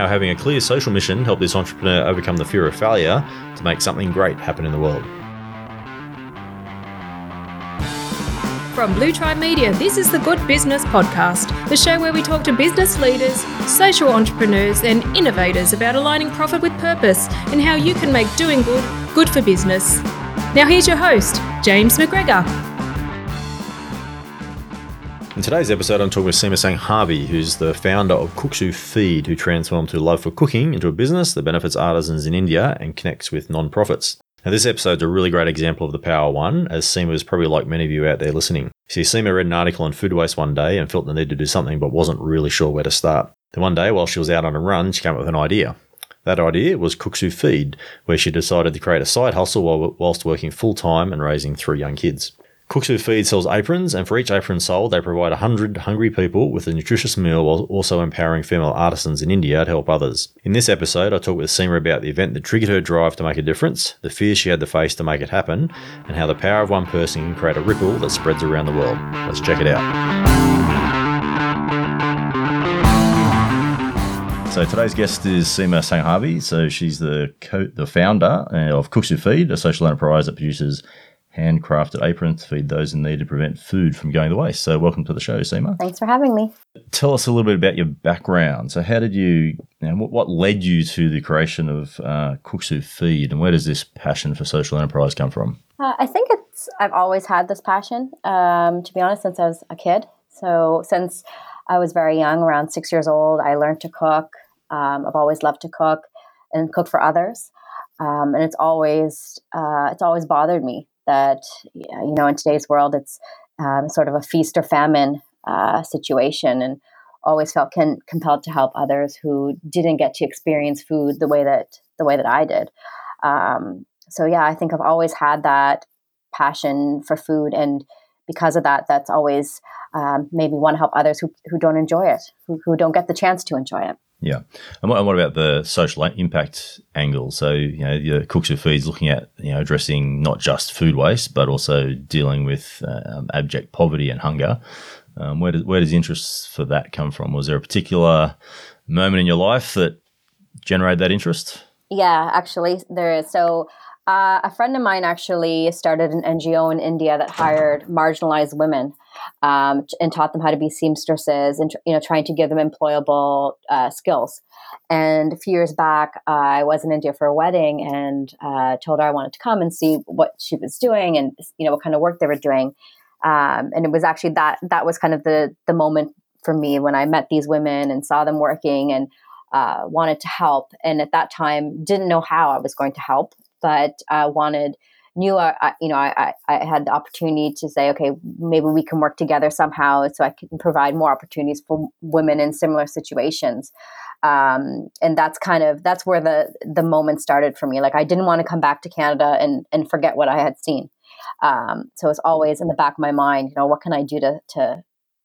how having a clear social mission helped this entrepreneur overcome the fear of failure to make something great happen in the world. From Blue Tribe Media, this is the Good Business Podcast, the show where we talk to business leaders, social entrepreneurs, and innovators about aligning profit with purpose and how you can make doing good good for business. Now, here's your host, James McGregor. In today's episode, I'm talking with Seema Sanghavi who's the founder of Cooks Who Feed, who transformed her love for cooking into a business that benefits artisans in India and connects with non-profits. Now, this episode's a really great example of the power one, as Seema is probably like many of you out there listening. See, Seema read an article on food waste one day and felt the need to do something but wasn't really sure where to start. Then one day, while she was out on a run, she came up with an idea. That idea was Cooks Who Feed, where she decided to create a side hustle whilst working full time and raising three young kids. Cooks Who Feed sells aprons, and for each apron sold, they provide 100 hungry people with a nutritious meal while also empowering female artisans in India to help others. In this episode, I talk with Seema about the event that triggered her drive to make a difference, the fear she had to face to make it happen, and how the power of one person can create a ripple that spreads around the world. Let's check it out. So today's guest is Seema Sanghavi. So she's the co- the founder uh, of Cooks Who Feed, a social enterprise that produces handcrafted aprons to feed those in need to prevent food from going to waste. So, welcome to the show, Seema. Thanks for having me. Tell us a little bit about your background. So, how did you, know, what, what, led you to the creation of uh, Who Feed, and where does this passion for social enterprise come from? Uh, I think it's, I've always had this passion, um, to be honest, since I was a kid. So, since I was very young, around six years old, I learned to cook. Um, I've always loved to cook and cook for others. Um, and it's always uh, it's always bothered me that you know in today's world it's um, sort of a feast or famine uh, situation and always felt compelled to help others who didn't get to experience food the way that the way that I did. Um, so yeah, I think I've always had that passion for food, and because of that, that's always um, made me want to help others who, who don't enjoy it, who, who don't get the chance to enjoy it. Yeah, and what, and what, about the social impact angle? So you know, the Cooks Kuksu Feeds looking at you know addressing not just food waste, but also dealing with um, abject poverty and hunger. Um, where does where does interest for that come from? Was there a particular moment in your life that generated that interest? Yeah, actually, there is. So uh, a friend of mine actually started an NGO in India that hired marginalized women um, and taught them how to be seamstresses and you know trying to give them employable uh, skills. And a few years back, uh, I was in India for a wedding and uh, told her I wanted to come and see what she was doing and you know what kind of work they were doing. Um, and it was actually that that was kind of the the moment for me when I met these women and saw them working and uh, wanted to help. And at that time, didn't know how I was going to help but I wanted knew I, I you know I, I had the opportunity to say okay maybe we can work together somehow so I can provide more opportunities for women in similar situations. Um, and that's kind of that's where the the moment started for me. Like I didn't want to come back to Canada and and forget what I had seen. Um, so it's always in the back of my mind you know what can I do to to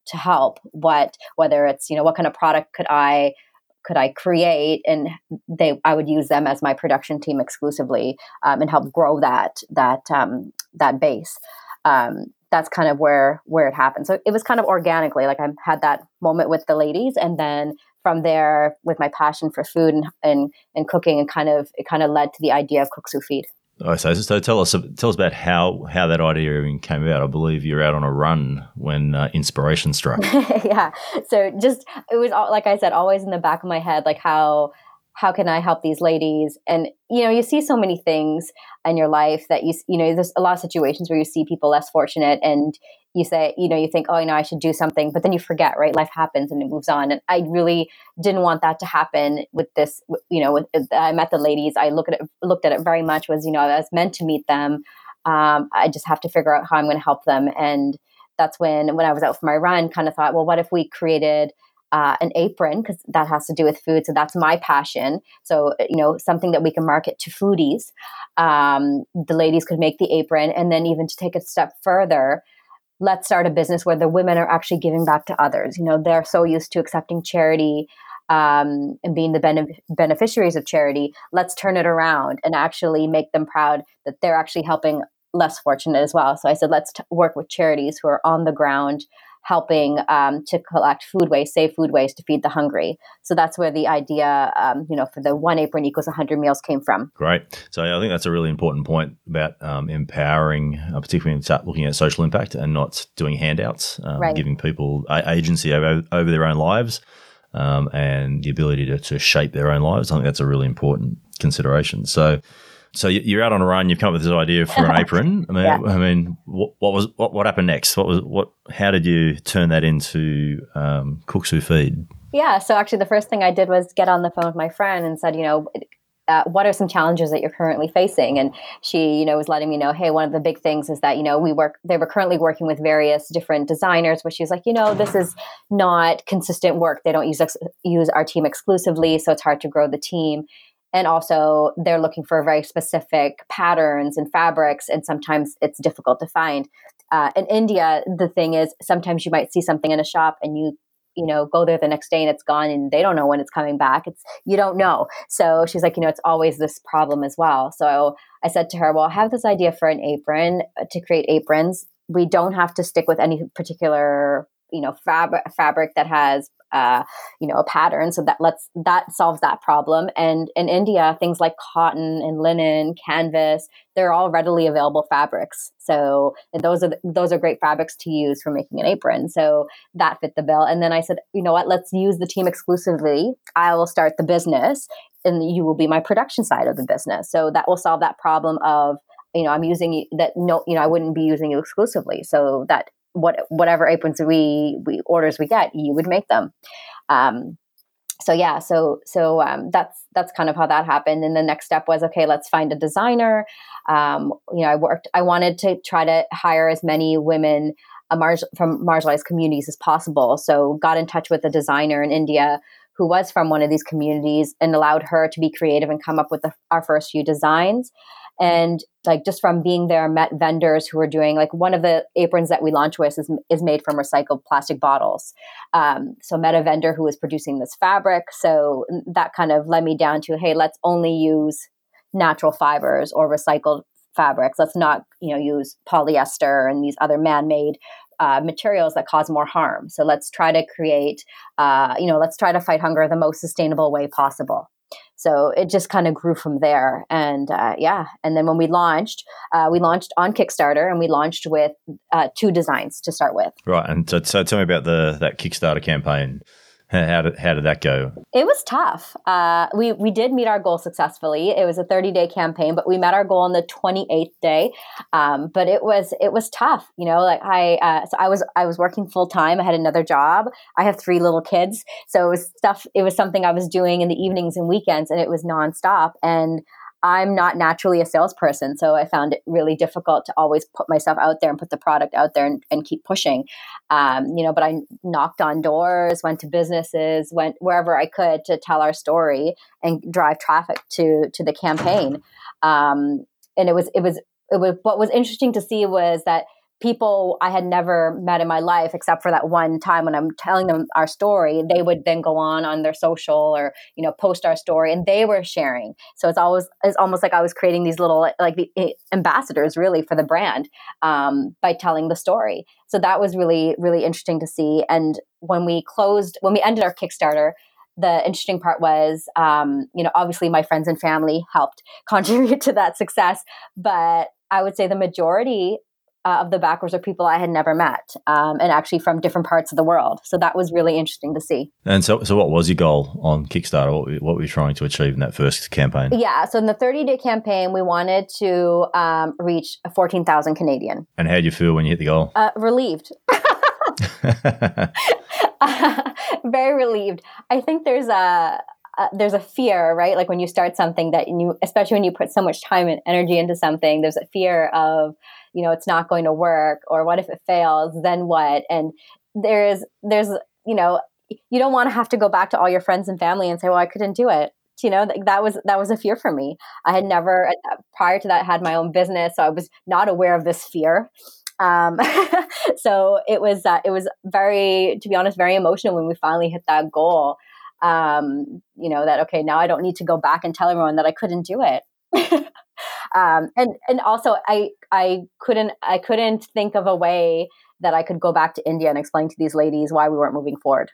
to help? What whether it's you know what kind of product could I could I create, and they I would use them as my production team exclusively um, and help grow that that um, that base. Um, that's kind of where where it happened. So it was kind of organically, like I had that moment with the ladies, and then from there, with my passion for food and and, and cooking, and kind of it kind of led to the idea of Cooks Who Feed. Oh, so, so tell us tell us about how how that idea even came about. I believe you're out on a run when uh, inspiration struck. yeah. So just it was like I said, always in the back of my head, like how how can I help these ladies? And you know, you see so many things in your life that you you know, there's a lot of situations where you see people less fortunate, and you say, you know, you think, oh, you know, I should do something, but then you forget, right? Life happens and it moves on. And I really didn't want that to happen with this. You know, with I met the ladies, I look at it, looked at it very much was, you know, I was meant to meet them. Um, I just have to figure out how I'm going to help them, and that's when when I was out for my run, kind of thought, well, what if we created uh, an apron because that has to do with food. So that's my passion. So you know something that we can market to foodies. Um, the ladies could make the apron, and then even to take a step further, let's start a business where the women are actually giving back to others. You know they're so used to accepting charity. Um, and being the benef- beneficiaries of charity, let's turn it around and actually make them proud that they're actually helping less fortunate as well. So I said, let's t- work with charities who are on the ground, helping um, to collect food waste, save food waste to feed the hungry. So that's where the idea, um, you know, for the one apron equals 100 meals came from. Great. So I think that's a really important point about um, empowering, uh, particularly when you start looking at social impact and not doing handouts, um, Right. giving people agency over, over their own lives um, and the ability to, to shape their own lives. I think that's a really important consideration. So, so you- you're out on a run. You've come up with this idea for an apron. I mean, Yeah. I mean, what, what was what, what happened next? What was what? How did you turn that into um, Cooks Who Feed? Yeah. So actually, the first thing I did was get on the phone with my friend and said, you know, uh, what are some challenges that you're currently facing? And she, you know, was letting me know, hey, one of the big things is that you know we work. They were currently working with various different designers, but she was like, you know, this is not consistent work. They don't use ex- use our team exclusively, so it's hard to grow the team. And also, they're looking for very specific patterns and fabrics, and sometimes it's difficult to find. Uh, in India, the thing is, sometimes you might see something in a shop and you you know go there the next day and it's gone and they don't know when it's coming back. It's you don't know. So she's like you know it's always this problem as well. So i said to her well i have this idea for an apron uh, to create aprons. We don't have to stick with any particular you know fabric fabric that has uh, you know a pattern. So that lets that solves that problem. And in india things like cotton and linen canvas they're all readily available fabrics. So those are those are great fabrics to use for making an apron. So that fit the bill. And then i said you know what? Let's use the team exclusively. I will start the business and you will be my production side of the business. So that will solve that problem of you know i'm using that no you know i wouldn't be using you exclusively. So that what whatever aprons we we orders we get you would make them. Um so yeah so so um, that's that's kind of how that happened. And the next step was okay let's find a designer. Um, you know i worked i wanted to try to hire as many women uh, from marginalized communities as possible. So got in touch with a designer in india who was from one of these communities and allowed her to be creative and come up with the, our first few designs and like just from being there met vendors who were doing like one of the aprons that we launched with is, is made from recycled plastic bottles. Um, so met a vendor who was producing this fabric. So that kind of led me down to hey let's only use natural fibers or recycled fabrics. Let's not you know use polyester and these other man-made uh, materials that cause more harm. So let's try to create uh, you know let's try to fight hunger the most sustainable way possible so it just kind of grew from there and uh, yeah and then when we launched uh, we launched on kickstarter and we launched with uh, two designs to start with Right. And so, so tell me about the that Kickstarter campaign. How did, how did that go? it was tough. Uh, we, we did meet our goal successfully. It was a 30 day campaign but we met our goal on the 28th day. Um, but it was it was tough you know like i uh, so i was i was working full time i had another job. I have three little kids. So it was stuff it was something i was doing in the evenings and weekends and it was nonstop. And I'm not naturally a salesperson, so I found it really difficult to always put myself out there and put the product out there and, and keep pushing. Um, you know, but I knocked on doors, went to businesses, went wherever I could to tell our story and drive traffic to to the campaign. Um, and it was it was it was what was interesting to see was that people I had never met in my life, except for that one time when I'm telling them our story, they would then go on on their social or you know post our story, and they were sharing. So it's always it's almost like I was creating these little like the eh, ambassadors really for the brand um, by telling the story. So that was really really interesting to see. And when we closed, when we ended our Kickstarter. The interesting part was, um, you know, obviously my friends and family helped contribute to that success, but I would say the majority uh, of the backers are people I had never met, um, and actually from different parts of the world. So that was really interesting to see. And so, so what was your goal on Kickstarter? What, were- what were you trying to achieve in that first campaign? Yeah. So in the 30 day campaign, we wanted to um, reach 14,000 Canadian. And how did you feel when you hit the goal? Uh, relieved. Very relieved. I think there's a uh, there's a fear, right? Like when you start something that you, especially when you put so much time and energy into something, there's a fear of, you know, it's not going to work, or what if it fails? Then what? And there's there's you know, you don't want to have to go back to all your friends and family and say, well, I couldn't do it. You know, th- that was that was a fear for me. I had never uh, prior to that had my own business, so I was not aware of this fear. Um, so it was uh, it was very, to be honest, very emotional when we finally hit that goal. Um, you know that okay, now I don't need to go back and tell everyone that I couldn't do it. um, and and also I I couldn't I couldn't think of a way that I could go back to India and explain to these ladies why we weren't moving forward.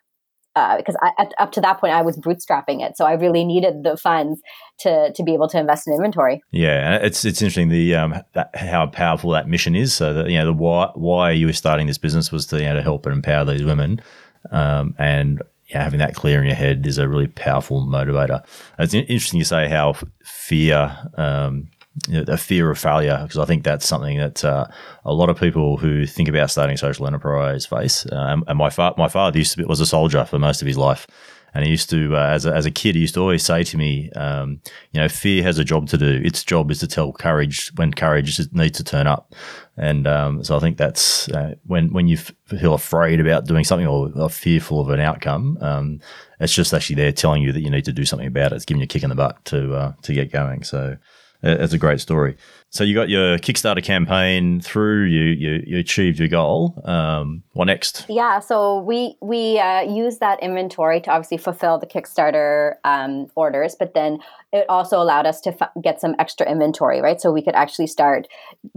Uh, because I, at, up to that point I was bootstrapping it, so I really needed the funds to to be able to invest in inventory. Yeah, it's it's interesting the um that, how powerful that mission is. So that you know the why why you were starting this business was to you know, to help and empower these women, um, and yeah, having that clear in your head is a really powerful motivator. It's interesting you say how fear, um, a fear of failure, because I think that's something that uh, a lot of people who think about starting social enterprise face. Um, and my fa- my father used to be, was a soldier for most of his life, and he used to, uh, as, a, as a kid, he used to always say to me, um, you know, fear has a job to do. Its job is to tell courage when courage needs to turn up. And um, so I think that's uh, when when you feel afraid about doing something or, or fearful of an outcome, um, it's just actually there telling you that you need to do something about it. It's giving you a kick in the butt to uh, to get going. So it's a great story. So you got your Kickstarter campaign through. You you, you achieved your goal. Um, what next? Yeah, so we we uh, use that inventory to obviously fulfill the Kickstarter um, orders, but then it also allowed us to f- get some extra inventory, right? So we could actually start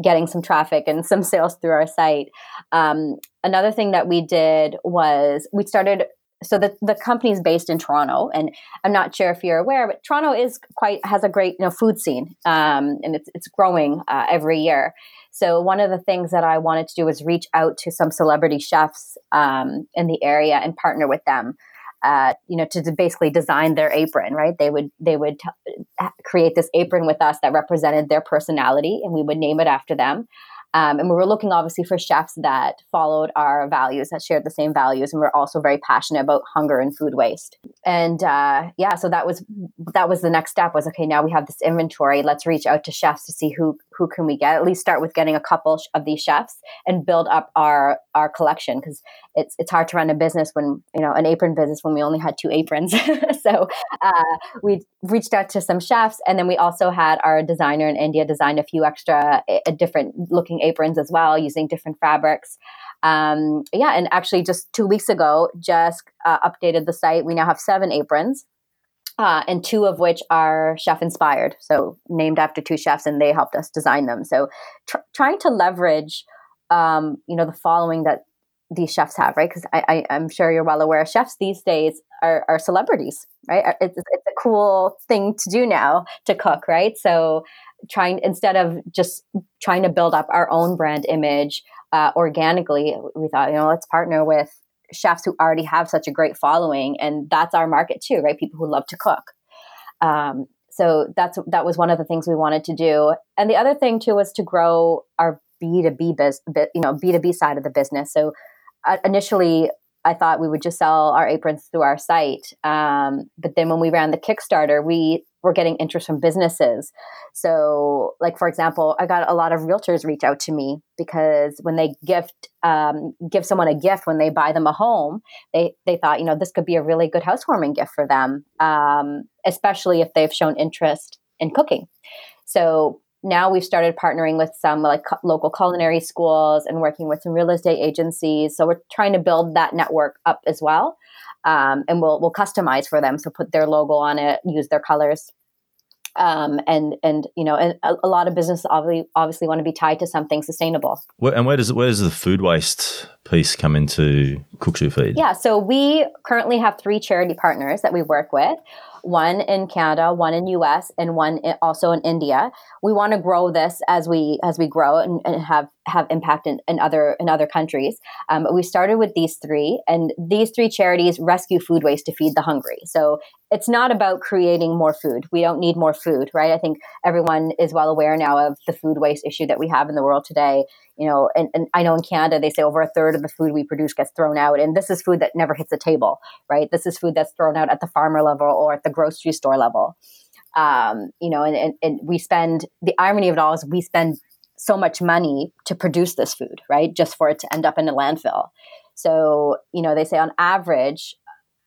getting some traffic and some sales through our site. Um, another thing that we did was we started so the, the company is based in Toronto, and I'm not sure if you're aware, but Toronto is quite has a great you know food scene, um, and it's it's growing uh, every year. So one of the things that I wanted to do was reach out to some celebrity chefs um, in the area and partner with them. Uh, you know, to, basically design their apron, right? They would they would t- create this apron with us that represented their personality, and we would name it after them. Um, and we were looking obviously for chefs that followed our values, that shared the same values, and we're also very passionate about hunger and food waste. And uh, yeah, so that was that was the next step. Was okay. Now we have this inventory. Let's reach out to chefs to see who who can we get. At least start with getting a couple of these chefs and build up our our collection because it's it's hard to run a business when you know an apron business when we only had two aprons. so uh, we reached out to some chefs, and then we also had our designer in India design a few extra uh, different looking aprons as well using different fabrics. Um, yeah, and actually, just two weeks ago, just uh, updated the site. We now have seven aprons. Uh, and two of which are chef inspired, so named after two chefs, and they helped us design them. So, tr- trying to leverage, um, you know, the following that these chefs have, right? Because I, I, am sure you're well aware, chefs these days are, are celebrities, right? It's, it's a cool thing to do now to cook, right? So, trying instead of just trying to build up our own brand image uh, organically, we thought, you know, let's partner with chefs who already have such a great following, and that's our market too, right? People who love to cook. Um, so that's that was one of the things we wanted to do, and the other thing too was to grow our B two B biz, you know, B two B side of the business. So uh, initially, I thought we would just sell our aprons through our site. Um, but then when we ran the Kickstarter, we were getting interest from businesses. So, like for example, I got a lot of realtors reach out to me because when they gift, um, give someone a gift when they buy them a home, they they thought, you know, this could be a really good housewarming gift for them, um, especially if they've shown interest in cooking. So now we've started partnering with some like local culinary schools and working with some real estate agencies. So we're trying to build that network up as well. Um, and we'll we'll customize for them. So put their logo on it, use their colors. Um, and and you know, and a, a, lot of businesses obviously obviously want to be tied to something sustainable. Where, and where does where does the food waste piece come into Cooks Who Feed? Yeah, so we currently have three charity partners that we work with one in Canada, one in US, and one also in India. We want to grow this as we as we grow and, and have have impact in, in, other in other countries. Um, but we started with these three, and these three charities rescue food waste to feed the hungry. So it's not about creating more food. We don't need more food, right? I think everyone is well aware now of the food waste issue that we have in the world today you know, and, and I know in Canada they say over a third of the food we produce gets thrown out, and this is food that never hits a table, right? This is food that's thrown out at the farmer level or at the grocery store level. Um, you know, and, and, and we spend the irony of it all is we spend so much money to produce this food, right? Just for it to end up in a landfill. So, you know, they say on average,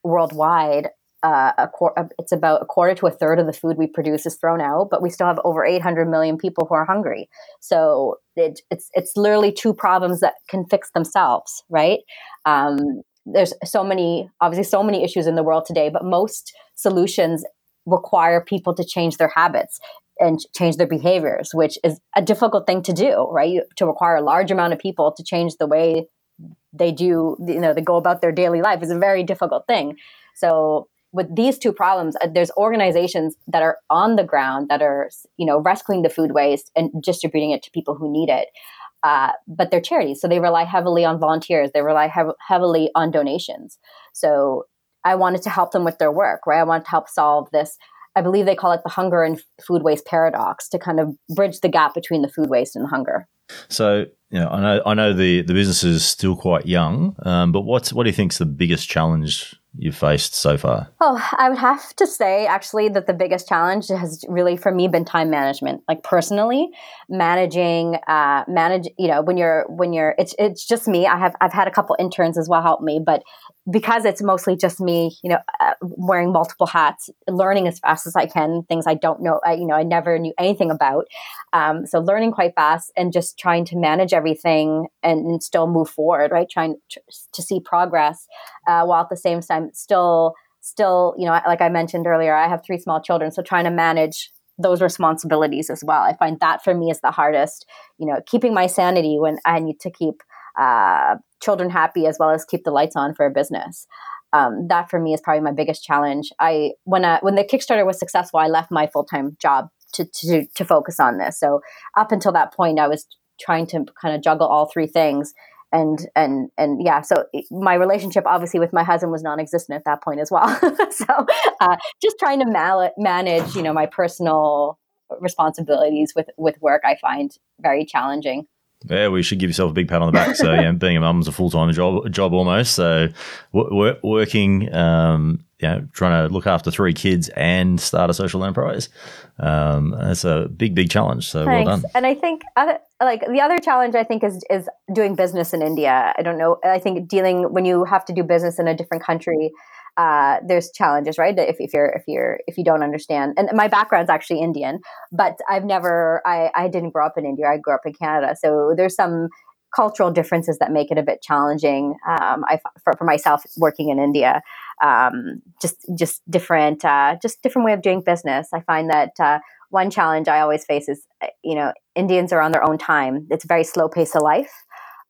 worldwide, uh, a qu- it's about a quarter to a third of the food we produce is thrown out, but we still have over 800 million people who are hungry. So it, it's it's literally two problems that can fix themselves, right? Um, there's so many, obviously, so many issues in the world today, but most solutions require people to change their habits. and change their behaviors, which is a difficult thing to do, right? You, to require a large amount of people to change the way they do, you know, they go about their daily life is a very difficult thing. So with these two problems, uh, there's organizations that are on the ground that are, you know, rescuing the food waste and distributing it to people who need it. Uh, but they're charities, so they rely heavily on volunteers. They rely hev- heavily on donations. So I wanted to help them with their work, right? I wanted to help solve this. I believe they call it the hunger and food waste paradox to kind of bridge the gap between the food waste and the hunger. So, you know, I know I know the the business is still quite young, um, but what's what do you think is the biggest challenge you've faced so far? Oh, I would have to say actually that the biggest challenge has really for me been time management. Like personally, managing, uh, manage. You know, when you're when you're, it's it's just me. I have I've had a couple interns as well help me, but because it's mostly just me, you know, uh, wearing multiple hats, learning as fast as I can things I don't know, I, you know, I never knew anything about. Um, so learning quite fast and just trying to manage everything and, and still move forward, right? Trying to, to see progress uh, while at the same time still, still, you know, like I mentioned earlier, I have three small children, so trying to manage those responsibilities as well. I find that for me is the hardest. You know, keeping my sanity when I need to keep uh, children happy as well as keep the lights on for a business. Um, that for me is probably my biggest challenge. I when I, when the Kickstarter was successful, I left my full time job to, to to focus on this. So up until that point, I was trying to kind of juggle all three things and and and yeah so my relationship obviously with my husband was non-existent at that point as well so uh, just trying to mal- manage you know my personal responsibilities with with work i find very challenging yeah, we should give yourself a big pat on the back. So, yeah, being a mum's a full time job, job almost. So, w- working, um, you know, trying to look after three kids and start a social enterprise. Um, it's a big, big challenge. So, Thanks. well done. And I think, other, like the other challenge, I think is is doing business in India. I don't know. I think dealing when you have to do business in a different country uh, there's challenges, right? If, if you're if you're if you don't understand, and my background's actually Indian, but I've never I I didn't grow up in India. I grew up in Canada, so there's some cultural differences that make it a bit challenging. Um, I for, for myself working in India, um, just just different uh, just different way of doing business. I find that. Uh, one challenge I always face is, uh, you know, Indians are on their own time. It's a very slow pace of life.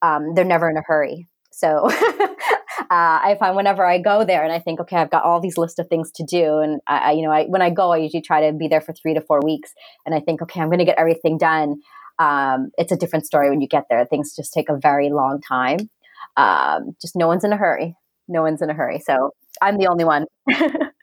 Um, they're never in a hurry. So uh, I find whenever I go there and I think, okay, I've got all these list of things to do, and I, you know, I, when I go, I usually try to be there for three to four weeks, and I think, okay, I'm going to get everything done. Um, it's a different story when you get there. Things just take a very long time. Um, just no one's in a hurry. No one's in a hurry. So I'm the only one.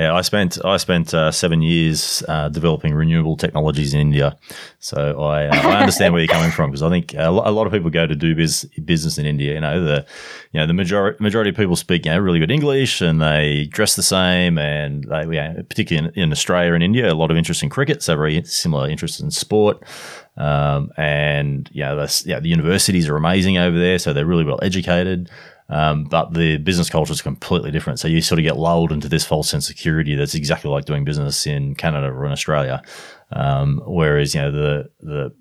Yeah, I spent I spent uh, seven years uh, developing renewable technologies in India, so I, uh, I understand where you're coming from because I think a lot of people go to do biz, business in India. You know, the you know the majority majority of people speak you know really good English and they dress the same, and they particularly in, in, Australia and India, a lot of interest in cricket, so very similar interest in sport. Um, and you know, yeah, the universities are amazing over there, so they're really well educated. Um, but the business culture is completely different. So you sort of get lulled into this false sense of security that's exactly like doing business in Canada or in Australia. Um, whereas, you know, the, the,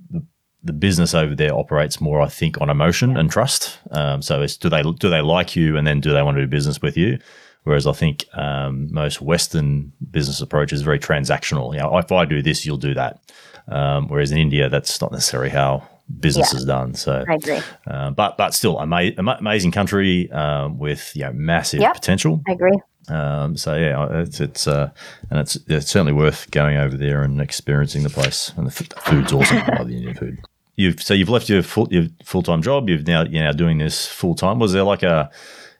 the business over there operates more, I think, on emotion and trust. Um, so it's do they do they like you, and then do they want to do business with you? Whereas I think um, most Western business approach is very transactional. You know, if I do this, you'll do that. Um, whereas in India, that's not necessarily how business yeah. is done. So I agree. Uh, but but still, ama- amazing country um, with you know massive yep. potential. I agree. Um, so yeah, it's it's uh, and it's it's certainly worth going over there and experiencing the place. And the, f- the food's awesome. I love the Indian food. You've so you've left your full your full time job. You've now you're now doing this full time. Was there like a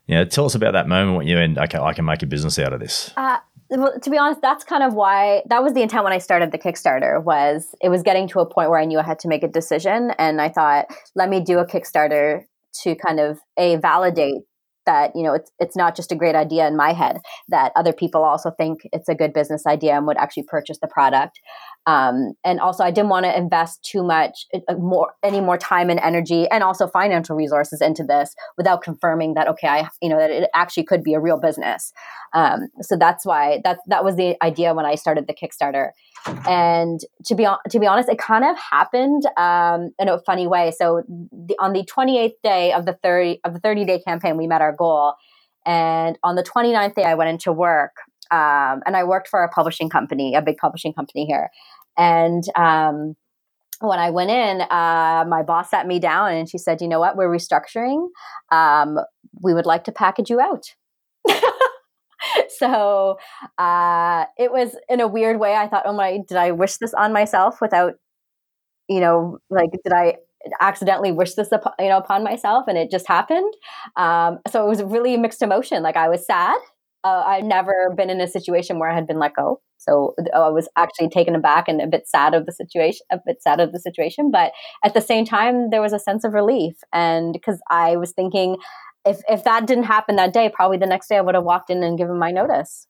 you know, tell us about that moment when you and okay, I can make a business out of this. Uh, to be honest, that's kind of why that was the intent when I started the Kickstarter. Was it was getting to a point where I knew I had to make a decision, and I thought, let me do a Kickstarter to kind of a validate that you know it's it's not just a great idea in my head that other people also think it's a good business idea and would actually purchase the product um, and also i didn't want to invest too much uh, more any more time and energy and also financial resources into this without confirming that okay i you know that it actually could be a real business. Um, so that's why that that was the idea when i started the kickstarter. And to be to be honest, it kind of happened um, in a funny way. So the, on the 28th day of the 30 of the 30 day campaign, we met our goal, and on the 29th day, I went into work, um, and I worked for a publishing company, a big publishing company here. And um, when I went in, uh, my boss sat me down and she said, "You know what? We're restructuring. Um, we would like to package you out." so uh, it was in a weird way. I thought, "Oh my! Did I wish this on myself without, you know, like did I accidentally wish this upon, you know upon myself?" And it just happened. Um, so it was really mixed emotion. Like I was sad. Uh, I've never been in a situation where I had been let go. So I was actually taken aback and a bit sad of the situation, a bit sad of the situation. But at the same time, there was a sense of relief, and because I was thinking, if if that didn't happen that day, probably the next day I would have walked in and given my notice.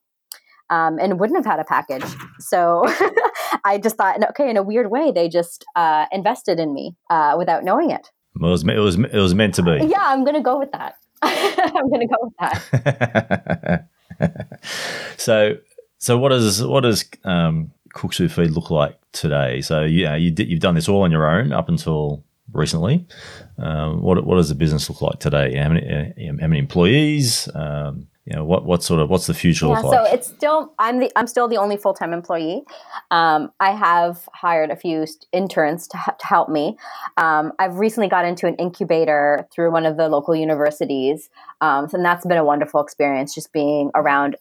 Um, and wouldn't have had a package. So I just thought, okay, in a weird way, they just uh, invested in me uh, without knowing it. It was, it was it was meant to be. Yeah, I'm going to go with that. I'm going to go with that. so so what does what does um, Feed look like today? So yeah, you you've done this all on your own up until recently. Um, what what does the business look like today? How many uh, how many employees? Um, you know what what sort of what's the future yeah, look like? So it's still I'm the I'm still the only full time employee. Um, I have hired a few interns to, to help me. Um, I've recently got into an incubator through one of the local universities, um, so and that's been a wonderful experience. Just being around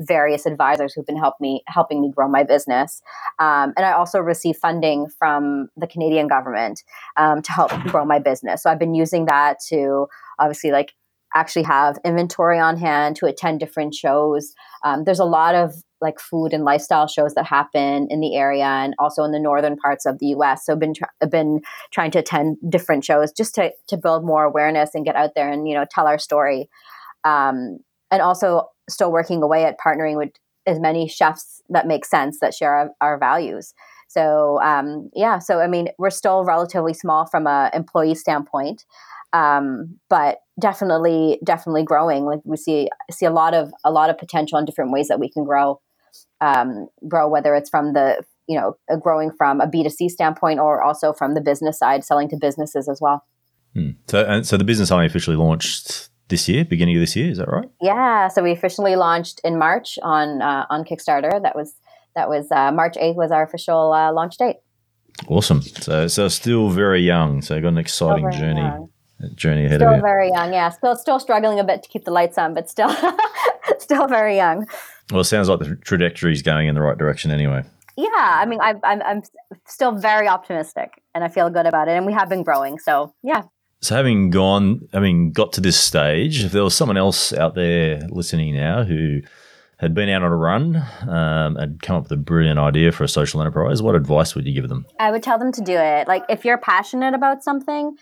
various advisors who've been help me helping me grow my business. Um, and I also receive funding from the Canadian government um, to help grow my business. So I've been using that to obviously like actually have inventory on hand to attend different shows. Um, there's a lot of like food and lifestyle shows that happen in the area and also in the northern parts of the U.S. So I've been been trying to attend different shows just to to build more awareness and get out there and you know tell our story. Um, and also still working away at partnering with as many chefs that make sense that share our, our values. So um, yeah, so I mean, we're still relatively small from a employee standpoint, um, but definitely, definitely growing. Like we see see a lot of a lot of potential in different ways that we can grow, um, grow whether it's from the you know growing from a B two C standpoint or also from the business side, selling to businesses as well. Hmm. So, and so the business only officially launched this year, beginning of this year. Is that right? Yeah. So we officially launched in March on uh, on Kickstarter. That was that was uh, March eighth was our official uh, launch date. Awesome. So so still very young. So got an exciting journey young. Journey ahead still of you. Still very young. Yeah. Still still struggling a bit to keep the lights on, but still still very young. Well, it sounds like the trajectory is going in the right direction anyway. Yeah, I mean, I'm, I'm I'm still very optimistic, and I feel good about it, and we have been growing. So yeah, so, having gone, I mean, got to this stage, if there was someone else out there listening now who had been out on a run um, and come up with a brilliant idea for a social enterprise, what advice would you give them? I would tell them to do it. Like, if you're passionate about something,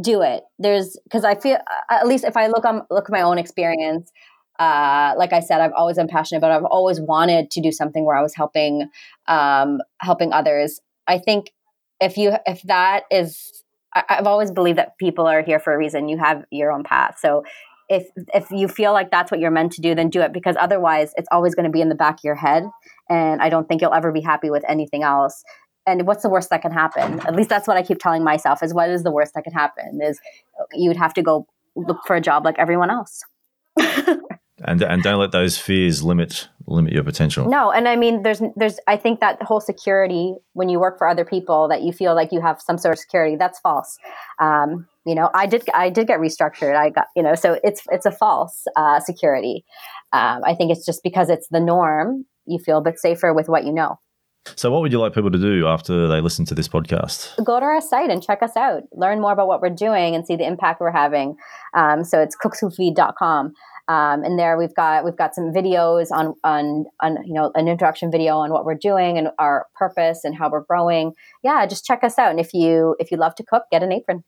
do it. There's because I feel at least if I look on look at my own experience, uh, like I said, I've always been passionate, but I've always wanted to do something where I was helping um, helping others. I think if you if that is I've always believed that people are here for a reason. You have your own path. So if if you feel like that's what you're meant to do, then do it because otherwise it's always going to be in the back of your head. And I don't think you'll ever be happy with anything else. And what's the worst that can happen? At least that's what I keep telling myself is what is the worst that can happen is you'd have to go look for a job like everyone else. and and don't let those fears limit limit your potential. No, and I mean, there's there's I think that whole security when you work for other people that you feel like you have some sort of security that's false. Um, you know, I did I did get restructured. I got you know, so it's it's a false uh, security. Um, I think it's just because it's the norm. You feel a bit safer with what you know. So, what would you like people to do after they listen to this podcast? Go to our site and check us out. Learn more about what we're doing and see the impact we're having. Um, so, it's cookswhofeed.com. Um, and there we've got we've got some videos on on on you know an introduction video on what we're doing and our purpose and how we're growing. Yeah, just check us out. And if you if you love to cook, get an apron.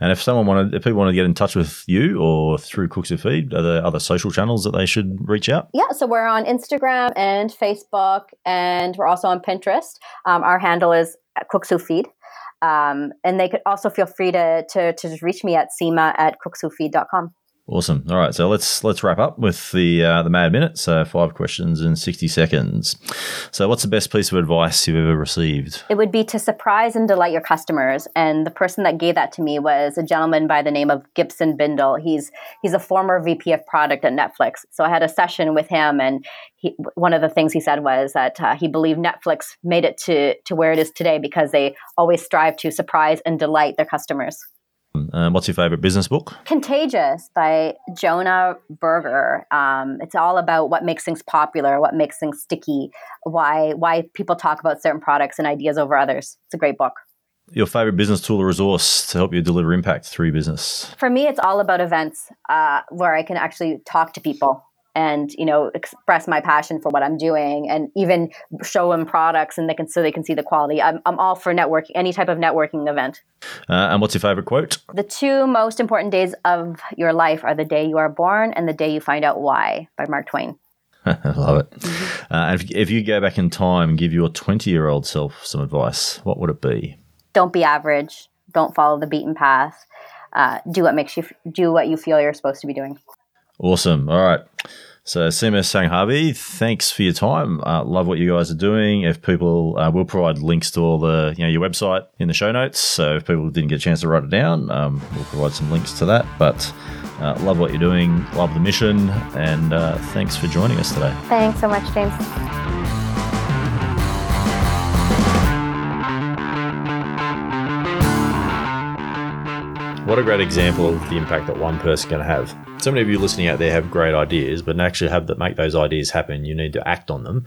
And if someone wanted, if people want to get in touch with you or through Cooks Who Feed, are there other social channels that they should reach out? Yeah, so we're on Instagram and Facebook, and we're also on Pinterest. Um, our handle is Cooks Who Feed. Um, and they could also feel free to, to, to reach me at sima at cookswhofeed.com. Awesome. All right, so let's let's wrap up with the uh, the mad minute. So five questions in sixty seconds. So, what's the best piece of advice you've ever received? It would be to surprise and delight your customers. And the person that gave that to me was a gentleman by the name of Gibson Biddle. He's he's a former VP of product at Netflix. So I had a session with him, and he, one of the things he said was that uh, he believed Netflix made it to to where it is today because they always strive to surprise and delight their customers. Um, what's your favorite business book? Contagious by Jonah Berger. Um, it's all about what makes things popular, what makes things sticky, why why people talk about certain products and ideas over others. It's a great book. Your favorite business tool or resource to help you deliver impact through your business? For me, it's all about events uh, where I can actually talk to people and you know express my passion for what I'm doing and even show them products and they can so they can see the quality. I'm, I'm all for networking, any type of networking event. Uh, and what's your favorite quote? The two most important days of your life are the day you are born and the day you find out why by Mark Twain. I love it. Mm-hmm. Uh, and if, if you go back in time and give your 20 year old self some advice, what would it be? Don't be average. Don't follow the beaten path. Uh, do what makes you do what you feel you're supposed to be doing. Awesome. All right. So, Seema Sanghavi, thanks for your time. Uh, love what you guys are doing. If people, uh, will provide links to all the, you know, your website in the show notes. So, if people didn't get a chance to write it down, um, we'll provide some links to that. But uh, love what you're doing, love the mission, and uh, thanks for joining us today. Thanks so much, James. What a great example of the impact that one person can have. So many of you listening out there have great ideas, but to actually have to make those ideas happen, you need to act on them.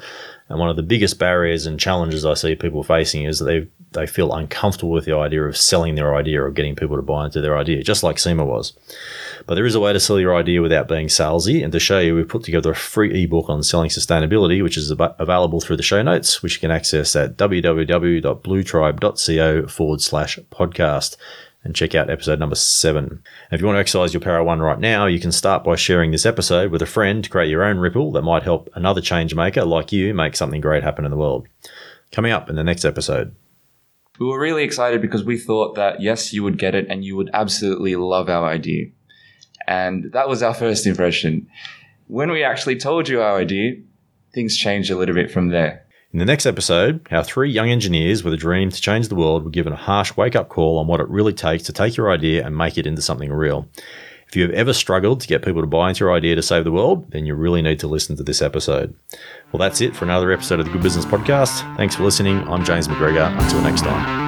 And one of the biggest barriers and challenges I see people facing is that they they feel uncomfortable with the idea of selling their idea or getting people to buy into their idea, just like Seema was. But there is a way to sell your idea without being salesy. And to show you, we've put together a free ebook on selling sustainability, which is available through the show notes, which you can access at www.bluetribe.co forward slash podcast and check out episode number seven. And if you want to exercise your power one right now, you can start by sharing this episode with a friend to create your own ripple that might help another change maker like you make something great happen in the world. Coming up in the next episode. We were really excited because we thought that yes, you would get it and you would absolutely love our idea. And that was our first impression. When we actually told you our idea, things changed a little bit from there. In the next episode, how three young engineers with a dream to change the world were given a harsh wake up call on what it really takes to take your idea and make it into something real. If you have ever struggled to get people to buy into your idea to save the world, then you really need to listen to this episode. Well, that's it for another episode of the Good Business Podcast. Thanks for listening. I'm James McGregor. Until next time.